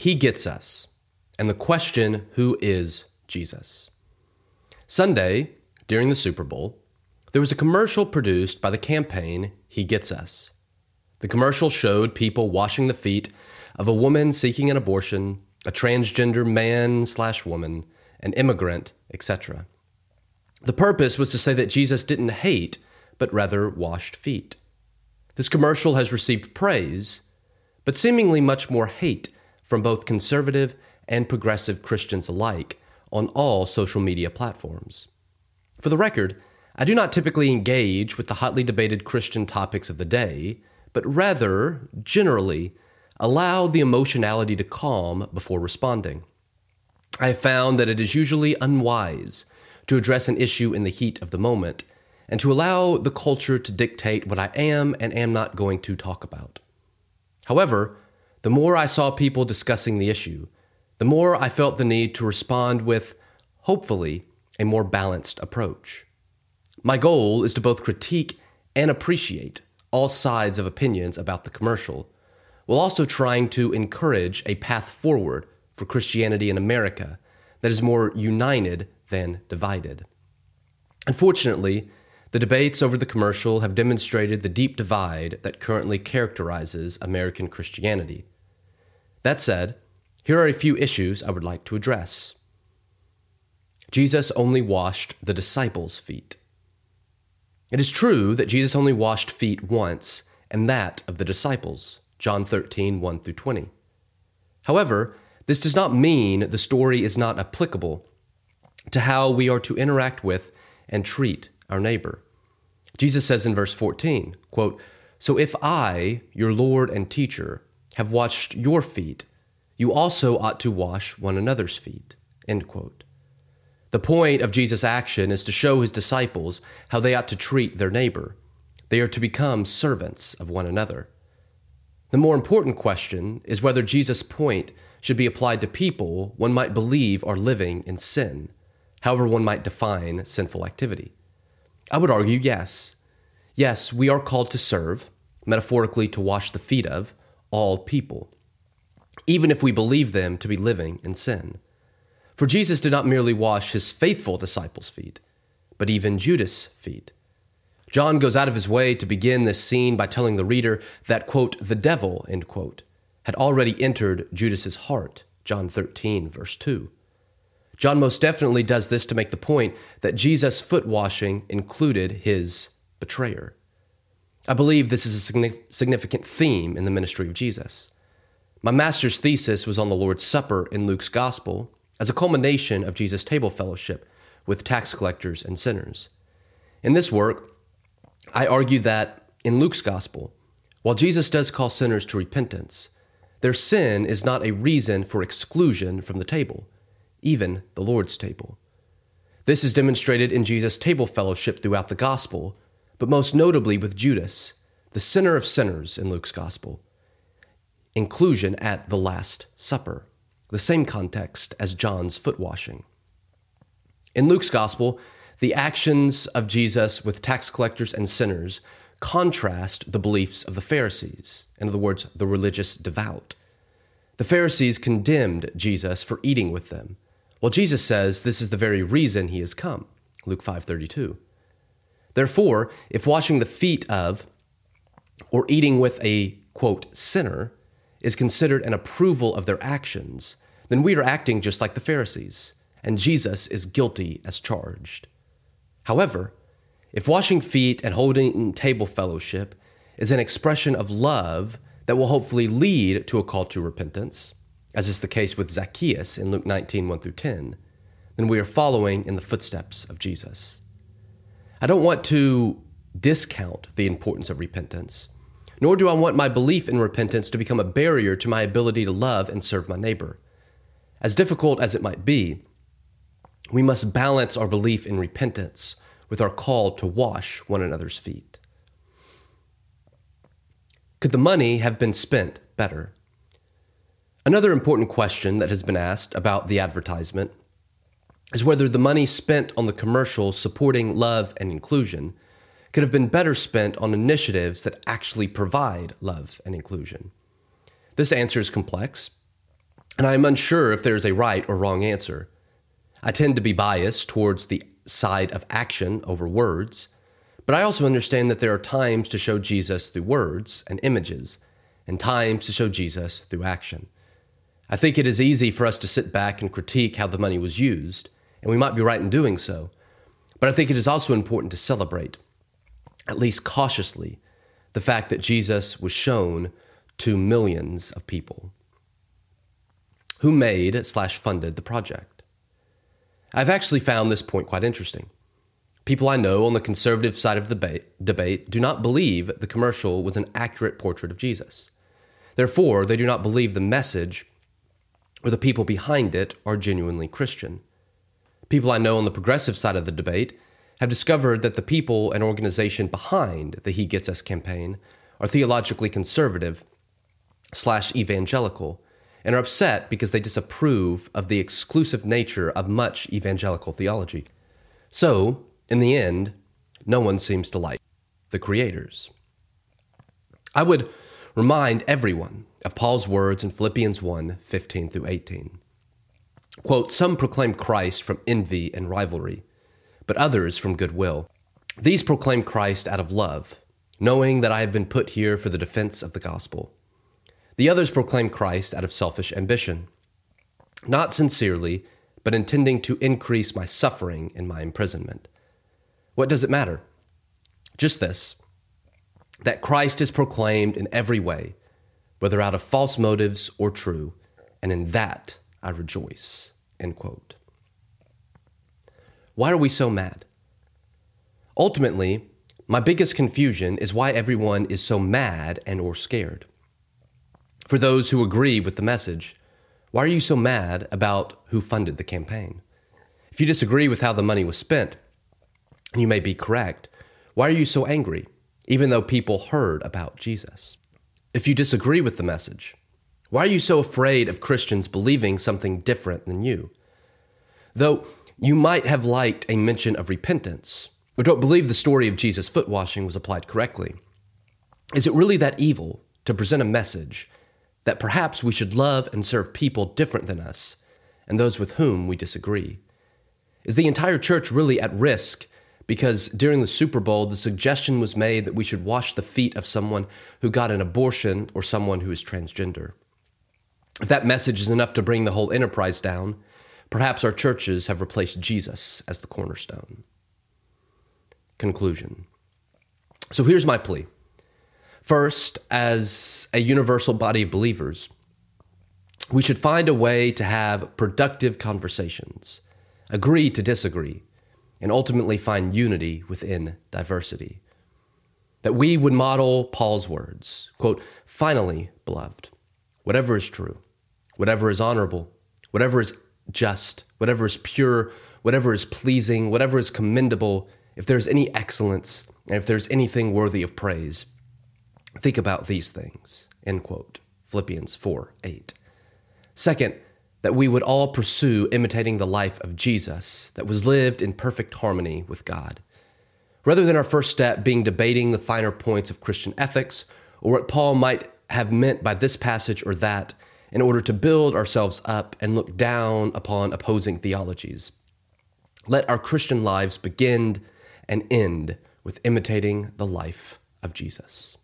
He Gets Us, and the question, Who is Jesus? Sunday, during the Super Bowl, there was a commercial produced by the campaign He Gets Us. The commercial showed people washing the feet of a woman seeking an abortion, a transgender man slash woman, an immigrant, etc. The purpose was to say that Jesus didn't hate, but rather washed feet. This commercial has received praise, but seemingly much more hate from both conservative and progressive Christians alike on all social media platforms. For the record, I do not typically engage with the hotly debated Christian topics of the day, but rather, generally, allow the emotionality to calm before responding. I have found that it is usually unwise to address an issue in the heat of the moment and to allow the culture to dictate what I am and am not going to talk about. However, the more I saw people discussing the issue, the more I felt the need to respond with, hopefully, a more balanced approach. My goal is to both critique and appreciate all sides of opinions about the commercial, while also trying to encourage a path forward for Christianity in America that is more united than divided. Unfortunately, the debates over the commercial have demonstrated the deep divide that currently characterizes American Christianity. That said, here are a few issues I would like to address. Jesus only washed the disciples' feet. It is true that Jesus only washed feet once, and that of the disciples, John 13, 1 through 20. However, this does not mean the story is not applicable to how we are to interact with and treat our neighbor. Jesus says in verse 14, quote, So if I, your Lord and teacher, have washed your feet, you also ought to wash one another's feet. End quote. The point of Jesus' action is to show his disciples how they ought to treat their neighbor. They are to become servants of one another. The more important question is whether Jesus' point should be applied to people one might believe are living in sin, however, one might define sinful activity. I would argue yes. Yes, we are called to serve, metaphorically, to wash the feet of, all people, even if we believe them to be living in sin. For Jesus did not merely wash his faithful disciples' feet, but even Judas' feet. John goes out of his way to begin this scene by telling the reader that, quote, the devil, end quote, had already entered Judas's heart, John 13, verse 2. John most definitely does this to make the point that Jesus' foot washing included his betrayer. I believe this is a significant theme in the ministry of Jesus. My master's thesis was on the Lord's Supper in Luke's Gospel as a culmination of Jesus' table fellowship with tax collectors and sinners. In this work, I argue that in Luke's Gospel, while Jesus does call sinners to repentance, their sin is not a reason for exclusion from the table, even the Lord's table. This is demonstrated in Jesus' table fellowship throughout the Gospel, but most notably with Judas, the sinner of sinners in Luke's gospel. Inclusion at the Last Supper, the same context as John's foot washing. In Luke's gospel, the actions of Jesus with tax collectors and sinners contrast the beliefs of the Pharisees, in other words, the religious devout. The Pharisees condemned Jesus for eating with them, while Jesus says this is the very reason he has come. Luke 5:32. Therefore, if washing the feet of or eating with a quote sinner is considered an approval of their actions, then we are acting just like the Pharisees, and Jesus is guilty as charged. However, if washing feet and holding table fellowship is an expression of love that will hopefully lead to a call to repentance, as is the case with Zacchaeus in Luke 19 1 through 10, then we are following in the footsteps of Jesus. I don't want to discount the importance of repentance, nor do I want my belief in repentance to become a barrier to my ability to love and serve my neighbor. As difficult as it might be, we must balance our belief in repentance with our call to wash one another's feet. Could the money have been spent better? Another important question that has been asked about the advertisement is whether the money spent on the commercial supporting love and inclusion could have been better spent on initiatives that actually provide love and inclusion. This answer is complex. and I am unsure if there is a right or wrong answer. I tend to be biased towards the side of action over words, but I also understand that there are times to show Jesus through words and images, and times to show Jesus through action. I think it is easy for us to sit back and critique how the money was used, and we might be right in doing so. But I think it is also important to celebrate, at least cautiously, the fact that Jesus was shown to millions of people who made slash funded the project. I've actually found this point quite interesting. People I know on the conservative side of the debate do not believe the commercial was an accurate portrait of Jesus. Therefore, they do not believe the message or the people behind it are genuinely Christian. People I know on the progressive side of the debate have discovered that the people and organization behind the He Gets Us campaign are theologically conservative slash evangelical and are upset because they disapprove of the exclusive nature of much evangelical theology. So, in the end, no one seems to like the creators. I would remind everyone of Paul's words in Philippians 1 15 through 18. Quote, Some proclaim Christ from envy and rivalry, but others from goodwill. These proclaim Christ out of love, knowing that I have been put here for the defense of the gospel. The others proclaim Christ out of selfish ambition, not sincerely, but intending to increase my suffering in my imprisonment. What does it matter? Just this that Christ is proclaimed in every way, whether out of false motives or true, and in that I rejoice. End quote. Why are we so mad? Ultimately, my biggest confusion is why everyone is so mad and or scared. For those who agree with the message, why are you so mad about who funded the campaign? If you disagree with how the money was spent, you may be correct. Why are you so angry, even though people heard about Jesus? If you disagree with the message, why are you so afraid of Christians believing something different than you? Though you might have liked a mention of repentance, or don't believe the story of Jesus' foot washing was applied correctly, is it really that evil to present a message that perhaps we should love and serve people different than us and those with whom we disagree? Is the entire church really at risk because during the Super Bowl, the suggestion was made that we should wash the feet of someone who got an abortion or someone who is transgender? If that message is enough to bring the whole enterprise down, perhaps our churches have replaced Jesus as the cornerstone. Conclusion. So here's my plea First, as a universal body of believers, we should find a way to have productive conversations, agree to disagree, and ultimately find unity within diversity. That we would model Paul's words quote, finally, beloved, whatever is true, whatever is honorable, whatever is just, whatever is pure, whatever is pleasing, whatever is commendable, if there's any excellence, and if there's anything worthy of praise, Think about these things. End quote. Philippians 4 8. Second, that we would all pursue imitating the life of Jesus that was lived in perfect harmony with God. Rather than our first step being debating the finer points of Christian ethics or what Paul might have meant by this passage or that in order to build ourselves up and look down upon opposing theologies. Let our Christian lives begin and end with imitating the life of Jesus.